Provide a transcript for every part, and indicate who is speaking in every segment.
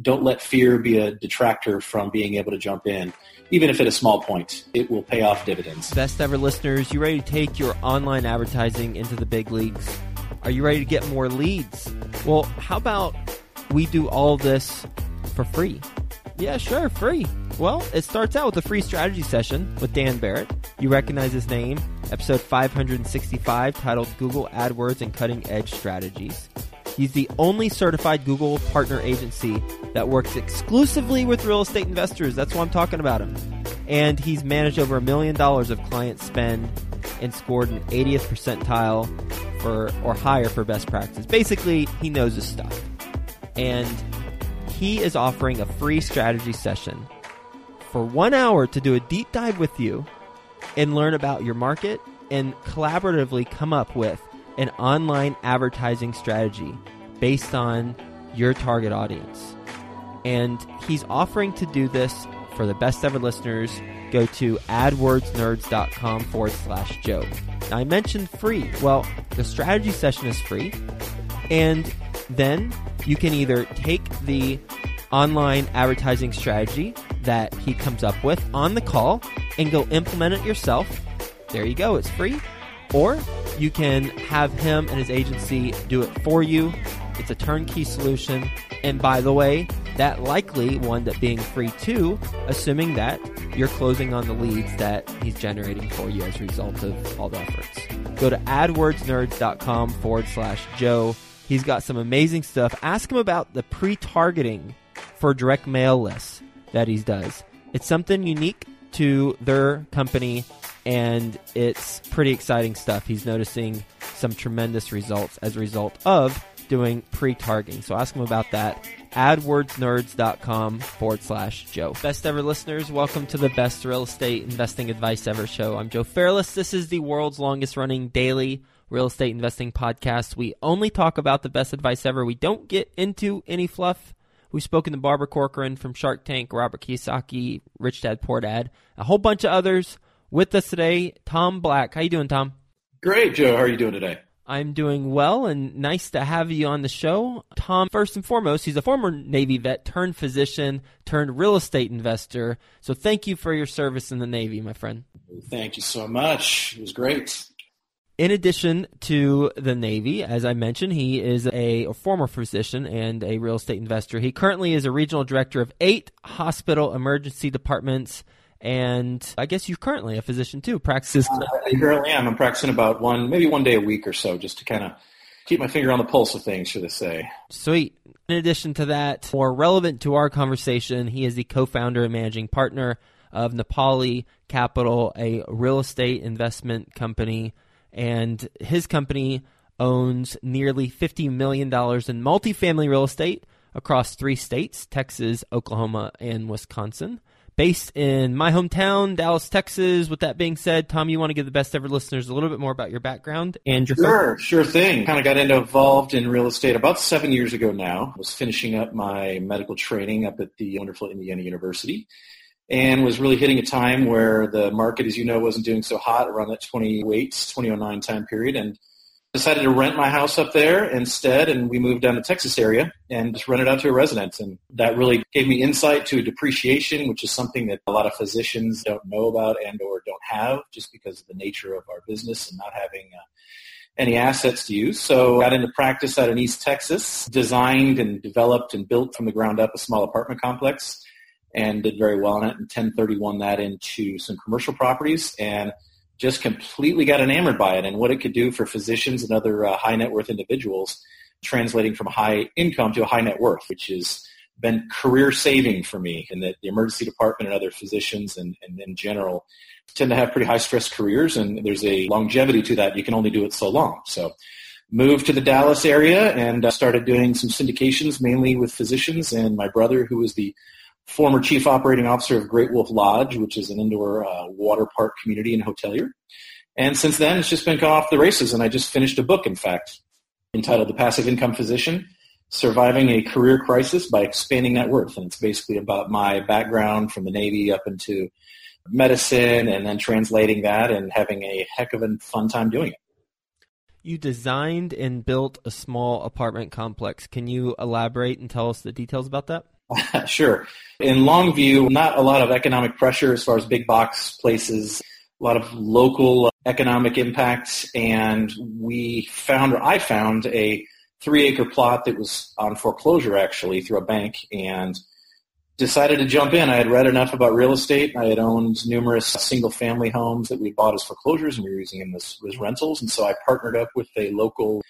Speaker 1: don't let fear be a detractor from being able to jump in. Even if at a small point, it will pay off dividends.
Speaker 2: Best ever listeners, you ready to take your online advertising into the big leagues? Are you ready to get more leads? Well, how about we do all this for free? Yeah, sure, free. Well, it starts out with a free strategy session with Dan Barrett. You recognize his name, episode 565, titled Google AdWords and Cutting Edge Strategies. He's the only certified Google partner agency that works exclusively with real estate investors. That's why I'm talking about him. And he's managed over a million dollars of client spend and scored an 80th percentile for or higher for best practice. Basically, he knows his stuff. And he is offering a free strategy session for one hour to do a deep dive with you and learn about your market and collaboratively come up with an online advertising strategy based on your target audience. And he's offering to do this for the best ever listeners. Go to adwordsnerds.com forward slash Joe. Now, I mentioned free. Well, the strategy session is free. And then you can either take the online advertising strategy that he comes up with on the call and go implement it yourself. There you go, it's free. Or you can have him and his agency do it for you. It's a turnkey solution. And by the way, that likely wound up being free too, assuming that you're closing on the leads that he's generating for you as a result of all the efforts. Go to adwordsnerds.com forward slash Joe. He's got some amazing stuff. Ask him about the pre targeting for direct mail lists that he does. It's something unique to their company and it's pretty exciting stuff. He's noticing some tremendous results as a result of doing pre-targeting. So ask him about that. AdWordsNerds.com forward slash Joe. Best ever listeners, welcome to the best real estate investing advice ever show. I'm Joe Fairless. This is the world's longest running daily real estate investing podcast. We only talk about the best advice ever. We don't get into any fluff. We've spoken to Barbara Corcoran from Shark Tank, Robert Kiyosaki, Rich Dad Poor Dad, a whole bunch of others. With us today, Tom Black. How you doing, Tom?
Speaker 1: Great, Joe. How are you doing today?
Speaker 2: I'm doing well and nice to have you on the show. Tom, first and foremost, he's a former Navy vet turned physician turned real estate investor. So thank you for your service in the Navy, my friend.
Speaker 1: Thank you so much. It was great.
Speaker 2: In addition to the Navy, as I mentioned, he is a, a, former physician and a real estate investor. He currently is a regional director of eight hospital emergency departments and I guess you're currently a physician too, practices. Uh,
Speaker 1: I currently am. I'm practicing about one, maybe one day a week or so, just to kind of keep my finger on the pulse of things, should I say.
Speaker 2: Sweet. In addition to that, more relevant to our conversation, he is the co-founder and managing partner of Napali Capital, a real estate investment company, and his company owns nearly $50 million in multifamily real estate across three states, Texas, Oklahoma, and Wisconsin based in my hometown, Dallas, Texas. With that being said, Tom, you want to give the best ever listeners a little bit more about your background and your
Speaker 1: sure, focus? sure thing. Kind of got involved in real estate about seven years ago now. Was finishing up my medical training up at the wonderful Indiana University. And was really hitting a time where the market, as you know, wasn't doing so hot around that 2008, 2009 time period. And decided to rent my house up there instead, and we moved down to Texas area and just rented out to a residence. And that really gave me insight to depreciation, which is something that a lot of physicians don't know about and or don't have just because of the nature of our business and not having uh, any assets to use. So got into practice out in East Texas, designed and developed and built from the ground up a small apartment complex and did very well in it and 1031 that into some commercial properties and just completely got enamored by it and what it could do for physicians and other uh, high net worth individuals, translating from high income to a high net worth, which has been career saving for me in that the emergency department and other physicians and, and in general tend to have pretty high stress careers and there's a longevity to that. You can only do it so long. So moved to the Dallas area and uh, started doing some syndications mainly with physicians and my brother who was the former chief operating officer of Great Wolf Lodge, which is an indoor uh, water park community and hotelier. And since then, it's just been gone off the races. And I just finished a book, in fact, entitled The Passive Income Physician, Surviving a Career Crisis by Expanding Net Worth. And it's basically about my background from the Navy up into medicine and then translating that and having a heck of a fun time doing it.
Speaker 2: You designed and built a small apartment complex. Can you elaborate and tell us the details about that?
Speaker 1: sure. In Longview, not a lot of economic pressure as far as big box places, a lot of local economic impacts, and we found, or I found, a three acre plot that was on foreclosure actually through a bank and decided to jump in. I had read enough about real estate. I had owned numerous single family homes that we bought as foreclosures and we were using them as, as rentals. And so I partnered up with a local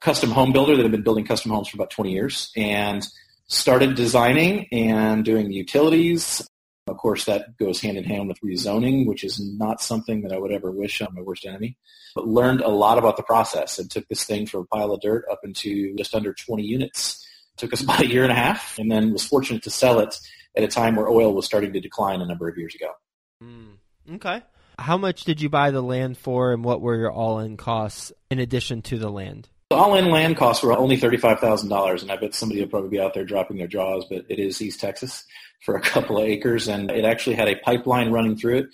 Speaker 1: custom home builder that had been building custom homes for about 20 years and started designing and doing the utilities. Of course, that goes hand in hand with rezoning, which is not something that I would ever wish on my worst enemy. But learned a lot about the process and took this thing from a pile of dirt up into just under 20 units. It took us about a year and a half, and then was fortunate to sell it at a time where oil was starting to decline a number of years ago.
Speaker 2: Mm, okay. How much did you buy the land for, and what were your all-in costs in addition to the land?
Speaker 1: All-in land costs were only thirty-five thousand dollars, and I bet somebody will probably be out there dropping their jaws. But it is East Texas for a couple of acres, and it actually had a pipeline running through it.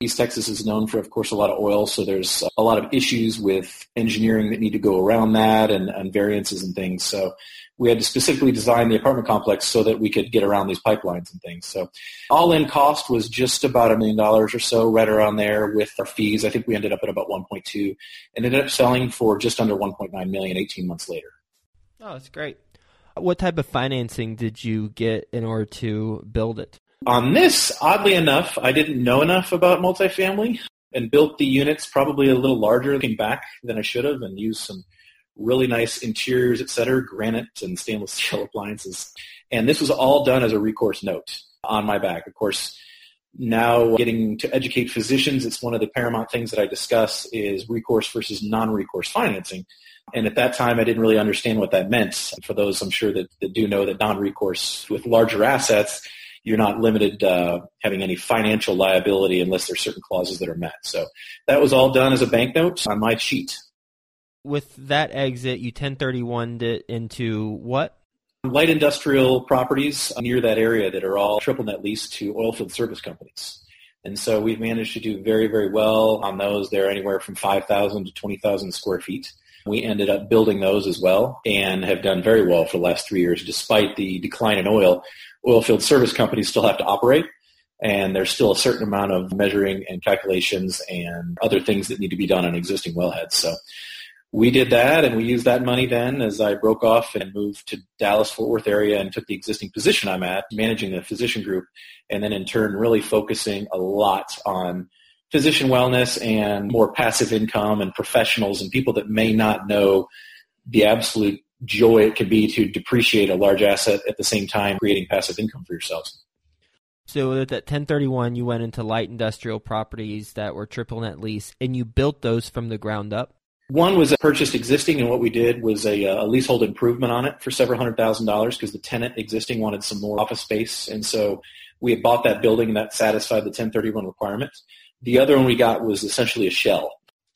Speaker 1: East Texas is known for, of course, a lot of oil, so there's a lot of issues with engineering that need to go around that and, and variances and things. So we had to specifically design the apartment complex so that we could get around these pipelines and things. So all in cost was just about a million dollars or so, right around there with our fees. I think we ended up at about 1.2 and ended up selling for just under 1.9 million 18 months later.
Speaker 2: Oh, that's great. What type of financing did you get in order to build it?
Speaker 1: On this, oddly enough, I didn't know enough about multifamily and built the units probably a little larger looking back than I should have and used some really nice interiors, et cetera, granite and stainless steel appliances. And this was all done as a recourse note on my back. Of course, now getting to educate physicians, it's one of the paramount things that I discuss is recourse versus non-recourse financing. And at that time, I didn't really understand what that meant. For those I'm sure that, that do know that non-recourse with larger assets, you're not limited uh, having any financial liability unless there's certain clauses that are met. So that was all done as a bank note on my sheet
Speaker 2: with that exit, you 1031'd it into what?
Speaker 1: Light industrial properties near that area that are all triple net leased to oilfield service companies. And so we've managed to do very, very well on those. They're anywhere from 5,000 to 20,000 square feet. We ended up building those as well and have done very well for the last three years. Despite the decline in oil, oilfield service companies still have to operate and there's still a certain amount of measuring and calculations and other things that need to be done on existing wellheads. So we did that and we used that money then as I broke off and moved to Dallas Fort Worth area and took the existing position I'm at managing the physician group and then in turn really focusing a lot on physician wellness and more passive income and professionals and people that may not know the absolute joy it can be to depreciate a large asset at the same time creating passive income for yourselves.
Speaker 2: So at that 1031, you went into light industrial properties that were triple net lease, and you built those from the ground up.
Speaker 1: One was a purchased existing, and what we did was a, a leasehold improvement on it for several hundred thousand dollars because the tenant existing wanted some more office space, and so we had bought that building and that satisfied the 1031 requirements. The other one we got was essentially a shell,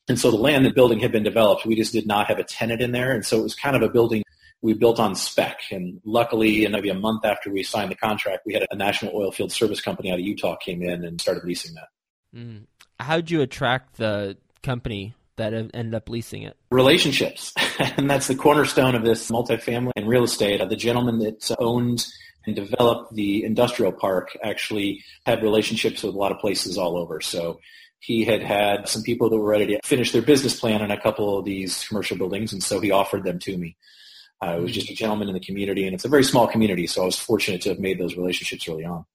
Speaker 1: and so the land and building had been developed. We just did not have a tenant in there, and so it was kind of a building we built on spec. And luckily, and maybe a month after we signed the contract, we had a national oil field service company out of Utah came in and started leasing that.
Speaker 2: Mm. How did you attract the company that end up leasing it?
Speaker 1: Relationships. and that's the cornerstone of this multifamily and real estate. The gentleman that owned and developed the industrial park actually had relationships with a lot of places all over. So he had had some people that were ready to finish their business plan on a couple of these commercial buildings, and so he offered them to me. Uh, it was just a gentleman in the community, and it's a very small community, so I was fortunate to have made those relationships early on.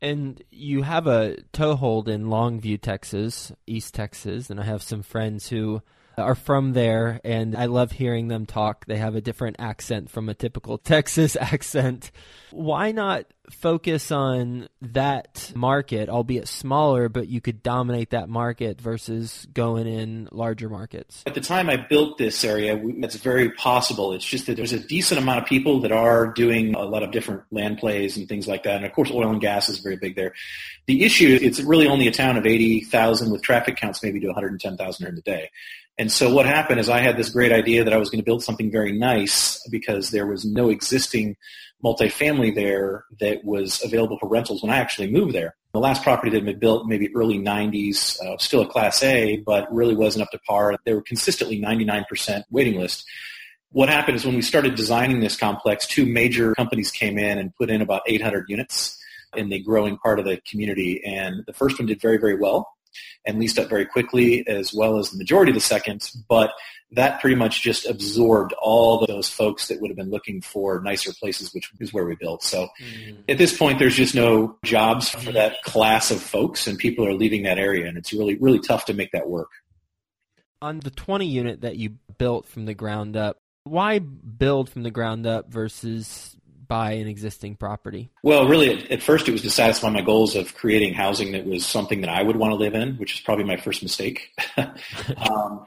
Speaker 2: And you have a toehold in Longview, Texas, East Texas, and I have some friends who are from there, and I love hearing them talk. They have a different accent from a typical Texas accent. Why not focus on that market, albeit smaller, but you could dominate that market versus going in larger markets?
Speaker 1: At the time I built this area, it's very possible. It's just that there's a decent amount of people that are doing a lot of different land plays and things like that. And of course, oil and gas is very big there. The issue, it's really only a town of 80,000 with traffic counts maybe to 110,000 during the day. And so what happened is I had this great idea that I was going to build something very nice because there was no existing multifamily there that was available for rentals when I actually moved there. The last property that had been built maybe early 90s, uh, still a Class A, but really wasn't up to par. They were consistently 99% waiting list. what happened is when we started designing this complex, two major companies came in and put in about 800 units in the growing part of the community. And the first one did very, very well and leased up very quickly, as well as the majority of the second. But that pretty much just absorbed all those folks that would have been looking for nicer places, which is where we built. So mm-hmm. at this point, there's just no jobs for that class of folks, and people are leaving that area, and it's really, really tough to make that work.
Speaker 2: On the 20 unit that you built from the ground up, why build from the ground up versus buy an existing property?
Speaker 1: Well, really, at, first it was to satisfy my goals of creating housing that was something that I would want to live in, which is probably my first mistake. um,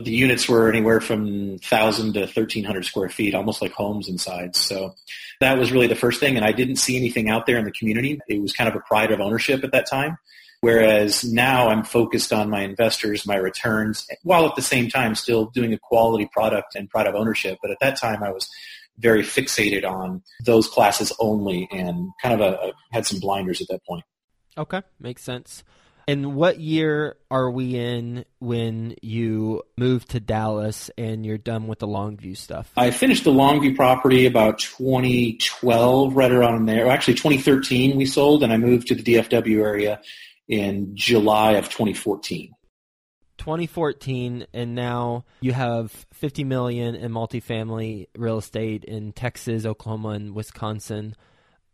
Speaker 1: the units were anywhere from 1,000 to 1,300 square feet, almost like homes inside. So that was really the first thing, and I didn't see anything out there in the community. It was kind of a pride of ownership at that time. Whereas now I'm focused on my investors, my returns, while at the same time still doing a quality product and pride of ownership. But at that time I was very fixated on those classes only and kind of a, a, had some blinders at that point.
Speaker 2: Okay, makes sense. And what year are we in when you moved to Dallas and you're done with the Longview stuff?
Speaker 1: I finished the Longview property about 2012, right around there. Actually, 2013 we sold, and I moved to the DFW area in July of 2014.
Speaker 2: 2014 and now you have 50 million in multifamily real estate in Texas, Oklahoma and Wisconsin.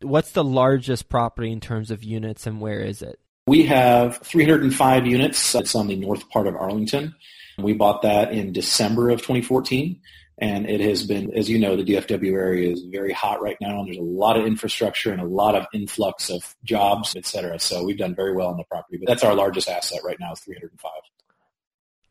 Speaker 2: What's the largest property in terms of units and where is it?
Speaker 1: We have 305 units. It's on the north part of Arlington. We bought that in December of 2014. And it has been, as you know, the DFW area is very hot right now, and there's a lot of infrastructure and a lot of influx of jobs, et cetera. So we've done very well on the property. But that's our largest asset right now, is 305.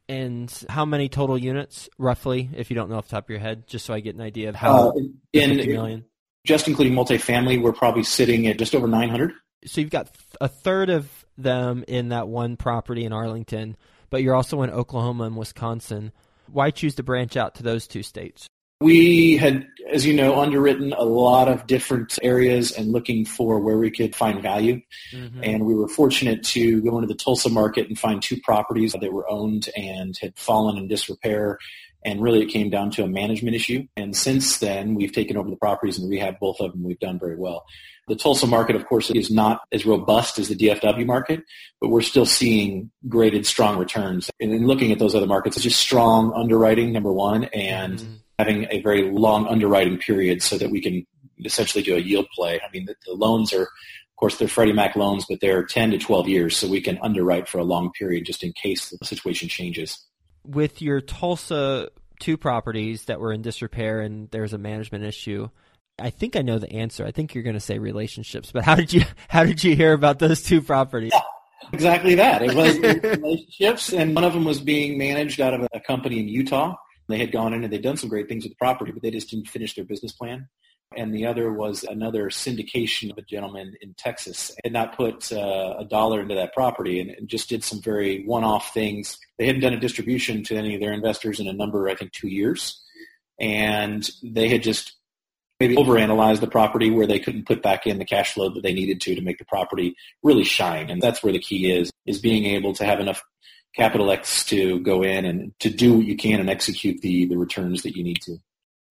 Speaker 2: And how many total units, roughly, if you don't know off the top of your head, just so I get an idea of how uh, in, million?
Speaker 1: Just including multifamily, we're probably sitting at just over 900.
Speaker 2: So you've got a third of them in that one property in Arlington, but you're also in Oklahoma and Wisconsin. Why choose to branch out to those two states?
Speaker 1: We had, as you know, underwritten a lot of different areas and looking for where we could find value. Mm-hmm. And we were fortunate to go into the Tulsa market and find two properties that were owned and had fallen in disrepair. And really it came down to a management issue. And since then, we've taken over the properties and rehabbed both of them. We've done very well. The Tulsa market, of course, is not as robust as the DFW market, but we're still seeing graded strong returns. And in looking at those other markets, it's just strong underwriting, number one, and mm-hmm. Having a very long underwriting period so that we can essentially do a yield play. I mean, the, the loans are, of course, they're Freddie Mac loans, but they're 10 to 12 years, so we can underwrite for a long period just in case the situation changes.
Speaker 2: With your Tulsa two properties that were in disrepair and there's a management issue, I think I know the answer. I think you're going to say relationships, but how did you how did you hear about those two properties?
Speaker 1: Yeah, exactly that. It was relationships, and one of them was being managed out of a company in Utah. They had gone in and they'd done some great things with the property, but they just didn't finish their business plan. And the other was another syndication of a gentleman in Texas had not put uh, a dollar into that property and, and just did some very one-off things. They hadn't done a distribution to any of their investors in a number, I think, two years. And they had just maybe overanalyzed the property where they couldn't put back in the cash flow that they needed to to make the property really shine. And that's where the key is, is being able to have enough capital X to go in and to do what you can and execute the, the returns that you need to.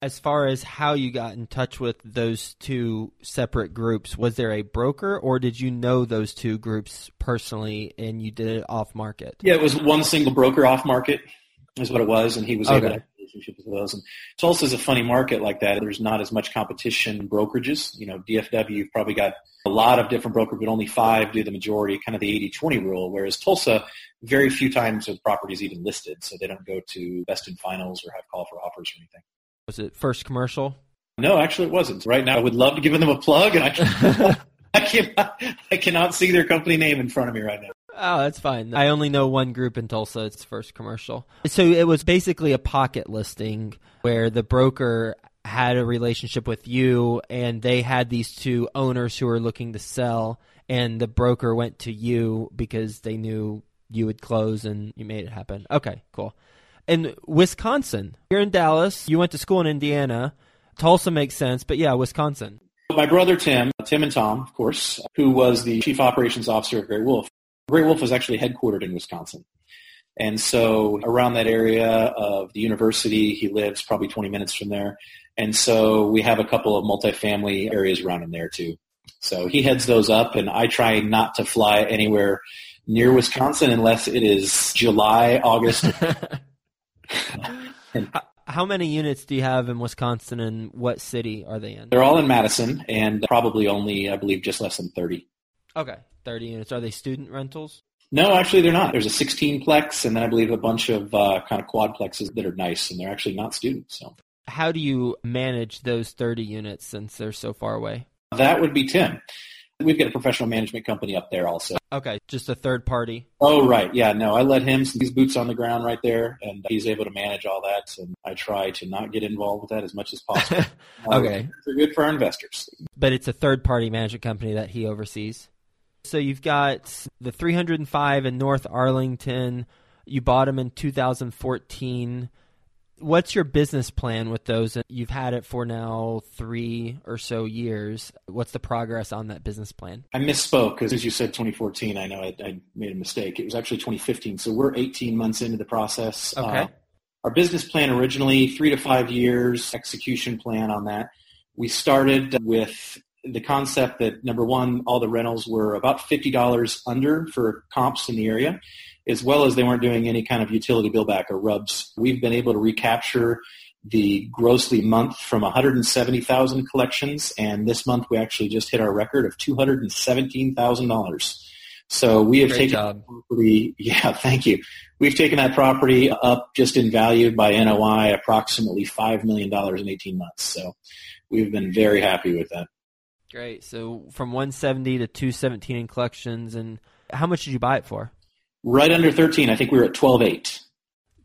Speaker 2: As far as how you got in touch with those two separate groups, was there a broker or did you know those two groups personally and you did it off market?
Speaker 1: Yeah, it was one single broker off market is what it was, and he was okay. able to relationship with those. And Tulsa is a funny market like that. There's not as much competition in brokerages. You know, DFW, you've probably got a lot of different brokers, but only five do the majority, kind of the 80-20 rule, whereas Tulsa, very few times are properties even listed, so they don't go to best in finals or have call for offers or anything.
Speaker 2: Was it first commercial?
Speaker 1: No, actually it wasn't. Right now I would love to give them a plug, and I, can, I, cannot, I cannot see their company name in front of me right now.
Speaker 2: Oh, that's fine. I only know one group in Tulsa. It's first commercial. So it was basically a pocket listing where the broker had a relationship with you and they had these two owners who were looking to sell and the broker went to you because they knew you would close and you made it happen. Okay, cool. And Wisconsin, you're in Dallas, you went to school in Indiana. Tulsa makes sense, but yeah, Wisconsin.
Speaker 1: My brother Tim, Tim and Tom, of course, who was the chief operations officer at Grey Wolf, Great Wolf was actually headquartered in Wisconsin. And so around that area of the university, he lives probably 20 minutes from there. And so we have a couple of multifamily areas around him there too. So he heads those up and I try not to fly anywhere near Wisconsin unless it is July, August.
Speaker 2: How many units do you have in Wisconsin and what city are they in?
Speaker 1: They're all in Madison and probably only, I believe, just less than 30.
Speaker 2: Okay, 30 units. Are they student rentals?
Speaker 1: No, actually they're not. There's a 16 plex and then I believe a bunch of uh, kind of quad plexes that are nice and they're actually not students. So
Speaker 2: how do you manage those 30 units since they're so far away?
Speaker 1: That would be Tim. We've got a professional management company up there also.
Speaker 2: Okay, just a third party.
Speaker 1: Oh, right. Yeah, no, I let him, these boots on the ground right there, and he's able to manage all that. And I try to not get involved with that as much as possible.
Speaker 2: okay.
Speaker 1: They're good for our investors.
Speaker 2: But it's a third party management company that he oversees. So you've got the 305 in North Arlington. You bought them in 2014 what's your business plan with those? You've had it for now three or so years. What's the progress on that business plan?
Speaker 1: I misspoke because as you said 2014, I know I, I, made a mistake. It was actually 2015. So we're 18 months into the process.
Speaker 2: Okay. Uh,
Speaker 1: our business plan originally three to five years execution plan on that. We started with the concept that number one, all the rentals were about $50 under for comps in the area as well as they weren't doing any kind of utility bill back or rubs. We've been able to recapture the grossly month from 170,000 collections, and this month we actually just hit our record of $217,000. So we have
Speaker 2: Great
Speaker 1: taken
Speaker 2: job.
Speaker 1: property, yeah, thank you. We've taken that property up just in value by NOI approximately $5 million in 18 months. So we've been very happy with that.
Speaker 2: Great. So from 170 to 217 in collections, and how much did you buy it for?
Speaker 1: right under 13. I think we were at 12.8.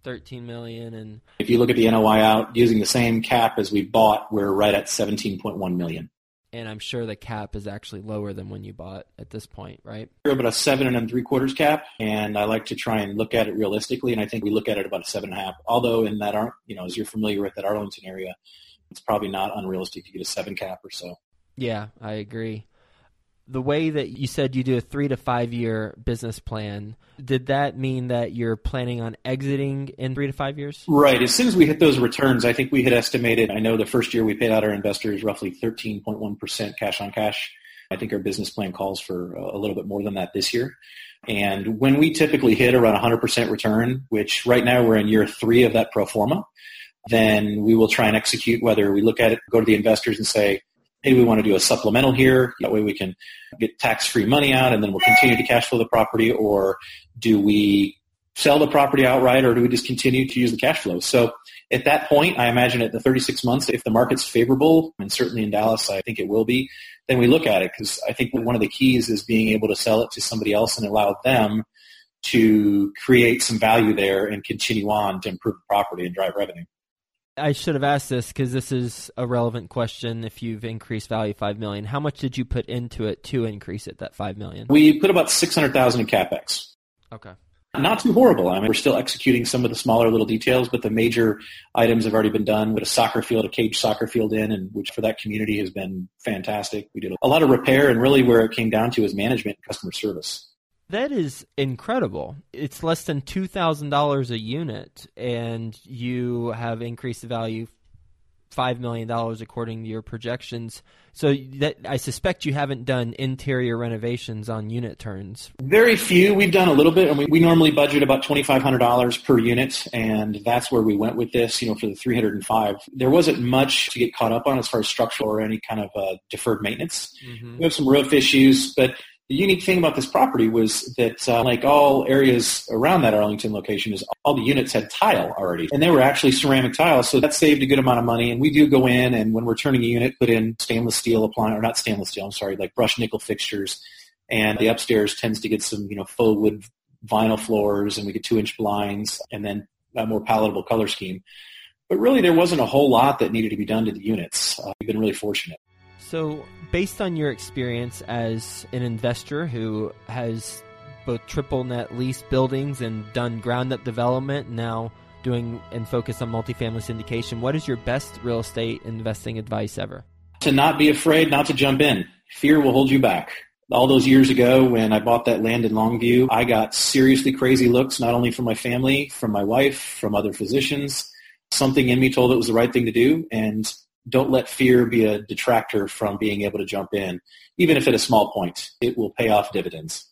Speaker 2: 13 million and
Speaker 1: if you look at the NOI out using the same cap as we bought, we're right at 17.1 million.
Speaker 2: And I'm sure the cap is actually lower than when you bought at this point, right?
Speaker 1: We're about a seven and three quarters cap, and I like to try and look at it realistically, and I think we look at it about a seven and a half. Although in that, you know, as you're familiar with that Arlington area, it's probably not unrealistic to get a seven cap or so.
Speaker 2: Yeah, I agree the way that you said you do a three to five year business plan, did that mean that you're planning on exiting in three to five years?
Speaker 1: Right. As soon as we hit those returns, I think we had estimated, I know the first year we paid out our investors roughly 13.1% cash on cash. I think our business plan calls for a little bit more than that this year. And when we typically hit around 100% return, which right now we're in year three of that pro forma, then we will try and execute whether we look at it, go to the investors and say, hey, we want to do a supplemental here. That way we can get tax-free money out and then we'll continue to cash flow the property or do we sell the property outright or do we just continue to use the cash flow? So at that point, I imagine at the 36 months, if the market's favorable, and certainly in Dallas, I think it will be, then we look at it because I think one of the keys is being able to sell it to somebody else and allow them to create some value there and continue on to improve the property and drive revenue.
Speaker 2: I should have asked this because this is a relevant question. If you've increased value five million, how much did you put into it to increase it that five million?
Speaker 1: We put about six hundred thousand in capex.
Speaker 2: Okay.
Speaker 1: Not too horrible. I mean, we're still executing some of the smaller little details, but the major items have already been done. With a soccer field, a cage soccer field in, and which for that community has been fantastic. We did a lot of repair, and really where it came down to is management and customer service.
Speaker 2: That is incredible. It's less than two thousand dollars a unit, and you have increased the value five million dollars according to your projections. So that I suspect you haven't done interior renovations on unit turns.
Speaker 1: Very few. We've done a little bit, and we, we normally budget about twenty five hundred dollars per unit, and that's where we went with this. You know, for the three hundred and five, there wasn't much to get caught up on as far as structural or any kind of uh, deferred maintenance. Mm-hmm. We have some roof issues, but the unique thing about this property was that, uh, like all areas around that Arlington location, is all the units had tile already, and they were actually ceramic tiles, so that saved a good amount of money. And we do go in, and when we're turning a unit, put in stainless steel appliance, or not stainless steel, I'm sorry, like brushed nickel fixtures, and the upstairs tends to get some, you know, faux wood vinyl floors, and we get two-inch blinds, and then a more palatable color scheme. But really, there wasn't a whole lot that needed to be done to the units. Uh, we've been really fortunate.
Speaker 2: So, based on your experience as an investor who has both triple net lease buildings and done ground up development, now doing and focus on multifamily syndication, what is your best real estate investing advice ever?
Speaker 1: To not be afraid, not to jump in. Fear will hold you back. all those years ago when I bought that land in Longview, I got seriously crazy looks, not only from my family, from my wife, from other physicians. Something in me told it was the right thing to do. And don't let fear be a detractor from being able to jump in, even if at a small point. It will pay off dividends.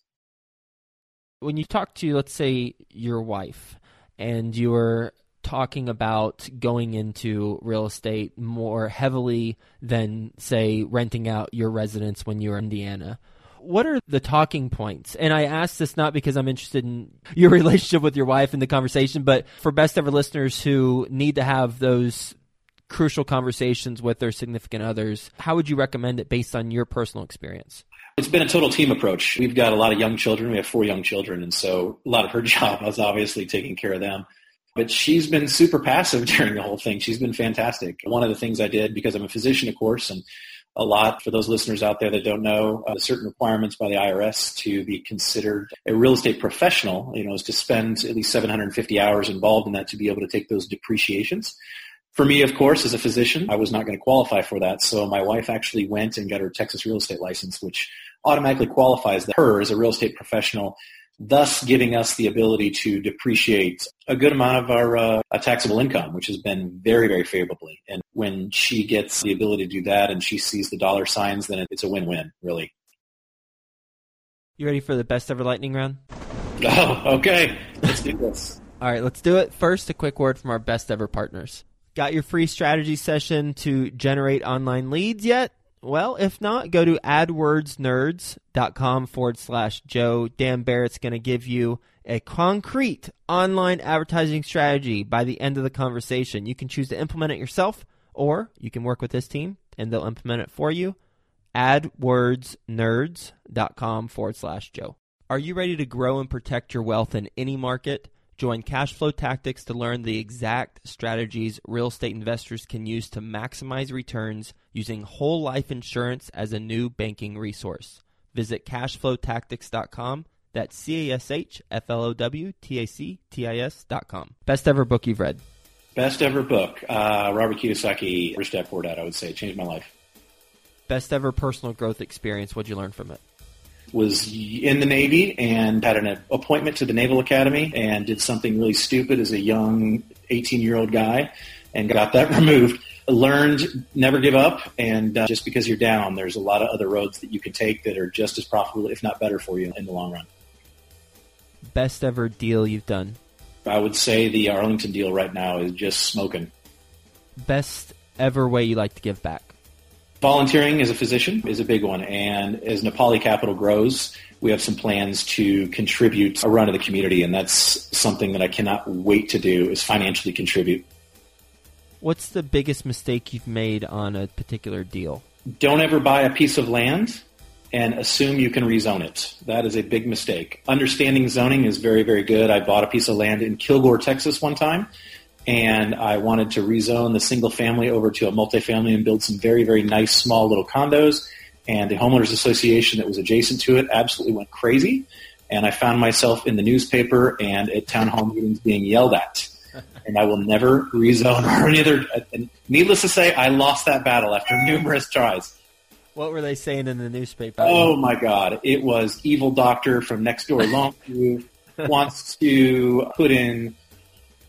Speaker 2: When you talk to, let's say, your wife, and you're talking about going into real estate more heavily than, say, renting out your residence when you're in Indiana, what are the talking points? And I ask this not because I'm interested in your relationship with your wife and the conversation, but for best ever listeners who need to have those crucial conversations with their significant others, how would you recommend it based on your personal experience?
Speaker 1: It's been a total team approach. We've got a lot of young children. We have four young children. And so a lot of her job was obviously taking care of them. But she's been super passive during the whole thing. She's been fantastic. One of the things I did, because I'm a physician, of course, and a lot for those listeners out there that don't know uh, certain requirements by the IRS to be considered a real estate professional, you know, is to spend at least 750 hours involved in that to be able to take those depreciations. For me, of course, as a physician, I was not going to qualify for that. So my wife actually went and got her Texas real estate license, which automatically qualifies her as a real estate professional thus giving us the ability to depreciate a good amount of our uh, taxable income, which has been very, very favorably. And when she gets the ability to do that and she sees the dollar signs, then it's a win-win, really.
Speaker 2: You ready for the best ever lightning round?
Speaker 1: Oh, okay. Let's do this.
Speaker 2: All right, let's do it. First, a quick word from our best ever partners. Got your free strategy session to generate online leads yet? Well, if not, go to adwordsnerds.com forward slash Joe. Dan Barrett's going to give you a concrete online advertising strategy by the end of the conversation. You can choose to implement it yourself, or you can work with this team and they'll implement it for you. AdWordsNerds.com forward slash Joe. Are you ready to grow and protect your wealth in any market? Join Cashflow Tactics to learn the exact strategies real estate investors can use to maximize returns using whole life insurance as a new banking resource. Visit cashflowtactics.com. That's C A S H F L O W T A C T I S.com. Best ever book you've read?
Speaker 1: Best ever book. Uh, Robert Kiyosaki, Rich Dad Poor Dad, I would say. Changed my life.
Speaker 2: Best ever personal growth experience. What'd you learn from it?
Speaker 1: Was in the Navy and had an appointment to the Naval Academy and did something really stupid as a young 18 year old guy and got that removed. Learned never give up, and uh, just because you're down, there's a lot of other roads that you can take that are just as profitable, if not better, for you in the long run.
Speaker 2: Best ever deal you've done?
Speaker 1: I would say the Arlington deal right now is just smoking.
Speaker 2: Best ever way you like to give back?
Speaker 1: Volunteering as a physician is a big one, and as Napali Capital grows, we have some plans to contribute a run to the community, and that's something that I cannot wait to do is financially contribute.
Speaker 2: What's the biggest mistake you've made on a particular deal?
Speaker 1: Don't ever buy a piece of land and assume you can rezone it. That is a big mistake. Understanding zoning is very, very good. I bought a piece of land in Kilgore, Texas one time and I wanted to rezone the single family over to a multifamily and build some very, very nice small little condos. And the homeowners association that was adjacent to it absolutely went crazy. And I found myself in the newspaper and at town hall meetings being yelled at. And I will never rezone or any other. And needless to say, I lost that battle after numerous tries.
Speaker 2: What were they saying in the newspaper?
Speaker 1: Oh my God! It was evil doctor from next door Longview wants to put in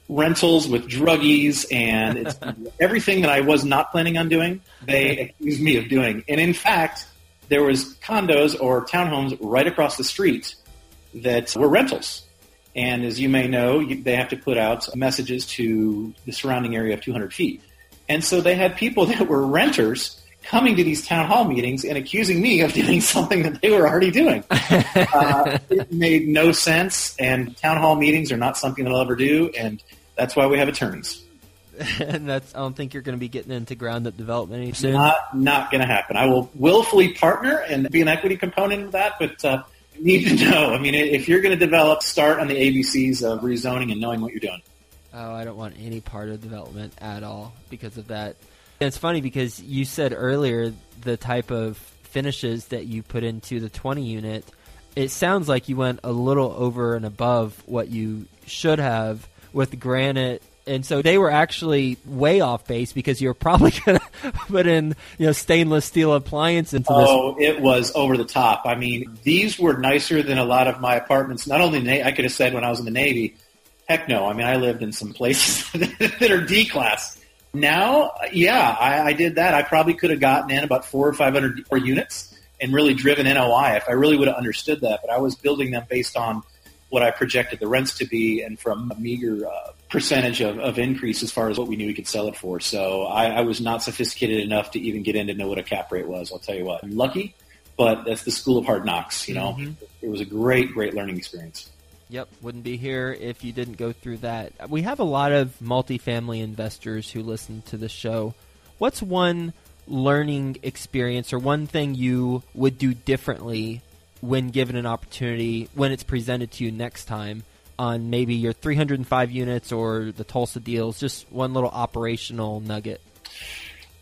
Speaker 1: rentals with druggies and it's everything that I was not planning on doing, they accused me of doing. And in fact, there was condos or townhomes right across the street that were rentals. And as you may know, they have to put out messages to the surrounding area of 200 feet. And so they had people that were renters coming to these town hall meetings and accusing me of doing something that they were already doing. uh, it made no sense, and town hall meetings are not something that I'll ever do. And that's why we have attorneys.
Speaker 2: and that's I don't think you're going to be getting into ground up development anytime soon.
Speaker 1: Not not going to happen. I will willfully partner and be an equity component of that, but uh, need to know. I mean, if you're going to develop, start on the ABCs of rezoning and knowing what you're doing.
Speaker 2: Oh, I don't want any part of development at all because of that. And it's funny because you said earlier the type of finishes that you put into the 20 unit. It sounds like you went a little over and above what you should have with granite And so they were actually way off base because you're probably going to put in, you know, stainless steel appliance into this.
Speaker 1: Oh, it was over the top. I mean, these were nicer than a lot of my apartments. Not only, Na- I could have said when I was in the Navy, heck no. I mean, I lived in some places that are D class. Now, yeah, I, I did that. I probably could have gotten in about four or 500 units and really driven NOI if I really would have understood that. But I was building them based on what I projected the rents to be and from a meager uh, percentage of, of increase as far as what we knew we could sell it for. So I, I was not sophisticated enough to even get in to know what a cap rate was. I'll tell you what. I'm lucky, but that's the school of hard knocks. You know, mm-hmm. it was a great, great learning experience.
Speaker 2: Yep, wouldn't be here if you didn't go through that. We have a lot of multifamily investors who listen to the show. What's one learning experience or one thing you would do differently when given an opportunity when it's presented to you next time on maybe your 305 units or the Tulsa deals? Just one little operational nugget.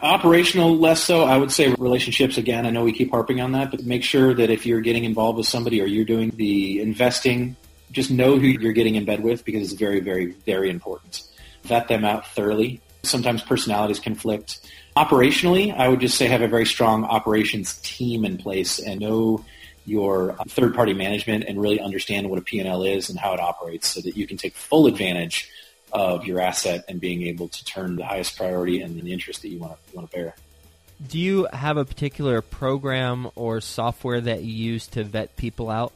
Speaker 1: Operational, less so. I would say relationships again. I know we keep harping on that, but make sure that if you're getting involved with somebody or you're doing the investing, just know who you're getting in bed with because it's very, very, very important. Vet them out thoroughly. Sometimes personalities conflict. Operationally, I would just say have a very strong operations team in place and know your uh, third-party management and really understand what a P&L is and how it operates so that you can take full advantage of your asset and being able to turn the highest priority and the interest that you want to, you want to bear.
Speaker 2: Do you have a particular program or software that you use to vet people out?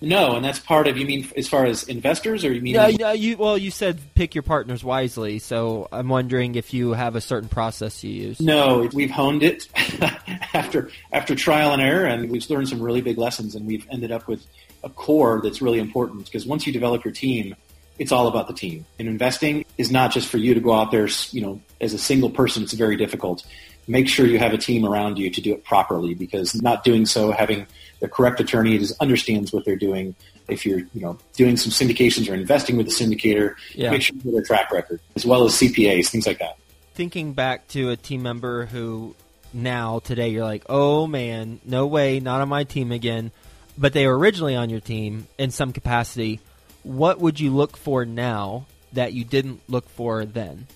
Speaker 1: No, and that's part of. You mean as far as investors, or you mean?
Speaker 2: Yeah, yeah. You well, you said pick your partners wisely. So I'm wondering if you have a certain process you use.
Speaker 1: No, we've honed it after after trial and error, and we've learned some really big lessons, and we've ended up with a core that's really important because once you develop your team, it's all about the team. And investing is not just for you to go out there, you know, as a single person. It's very difficult. Make sure you have a team around you to do it properly because not doing so, having the correct attorney that understands what they're doing. If you're, you know, doing some syndications or investing with a syndicator, yeah. make sure you have their track record as well as CPAs, things like that.
Speaker 2: Thinking back to a team member who now today you're like, oh man, no way, not on my team again. But they were originally on your team in some capacity. What would you look for now that you didn't look for then?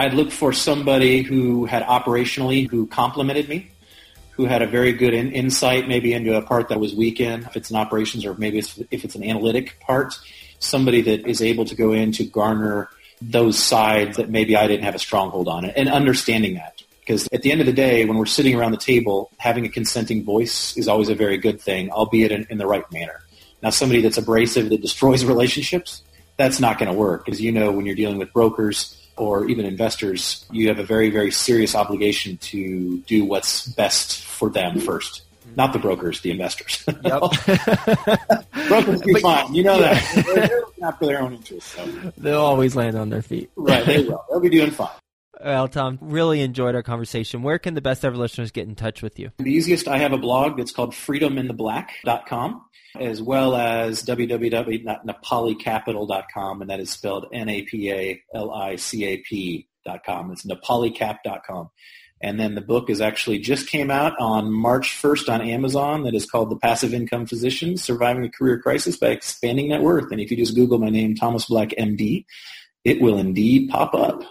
Speaker 1: I'd look for somebody who had operationally who complemented me who had a very good in, insight maybe into a part that was weak in, if it's an operations or maybe it's, if it's an analytic part, somebody that is able to go in to garner those sides that maybe I didn't have a stronghold on and understanding that. Because at the end of the day, when we're sitting around the table, having a consenting voice is always a very good thing, albeit in, in the right manner. Now, somebody that's abrasive that destroys relationships, that's not going to work. As you know, when you're dealing with brokers, or even investors, you have a very, very serious obligation to do what's best for them first. Not the brokers, the investors. Yep. brokers do fine. You know that. They're, they're after their own interests. So.
Speaker 2: They'll always land on their feet.
Speaker 1: right, they will. They'll be doing fine.
Speaker 2: Well, Tom, really enjoyed our conversation. Where can the best ever listeners get in touch with you?
Speaker 1: The easiest, I have a blog that's called freedomintheblack.com as well as www.napalicap.com, and that is spelled N-A-P-A-L-I-C-A-P.com. It's napalicap.com. And then the book is actually just came out on March 1st on Amazon that is called The Passive Income Physician, Surviving a Career Crisis by Expanding Net Worth. And if you just Google my name, Thomas Black, MD, it will indeed pop up.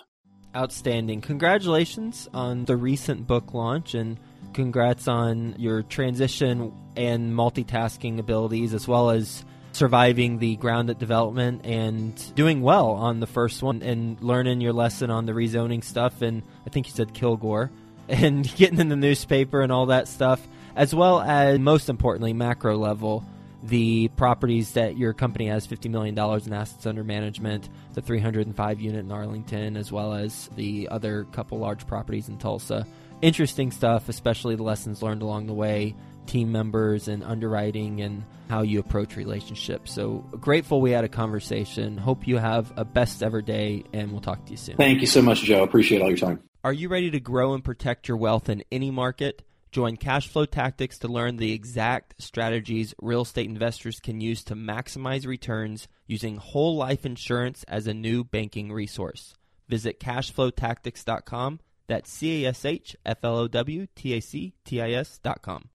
Speaker 2: Outstanding. Congratulations on the recent book launch and congrats on your transition and multitasking abilities as well as surviving the ground grounded development and doing well on the first one and learning your lesson on the rezoning stuff and I think you said Kilgore and getting in the newspaper and all that stuff as well as most importantly macro level the properties that your company has $50 million in assets under management, the 305 unit in Arlington, as well as the other couple large properties in Tulsa interesting stuff, especially the lessons learned along the way, team members and underwriting and how you approach relationships. So grateful we had a conversation. Hope you have a best ever day and we'll talk to you soon.
Speaker 1: Thank you so much, Joe. Appreciate all your time.
Speaker 2: Are you ready to grow and protect your wealth in any market? Join Cashflow Tactics to learn the exact strategies real estate investors can use to maximize returns using whole life insurance as a new banking resource. Visit cashflowtactics.com that's C A S H F L O W T A C T I S dot com.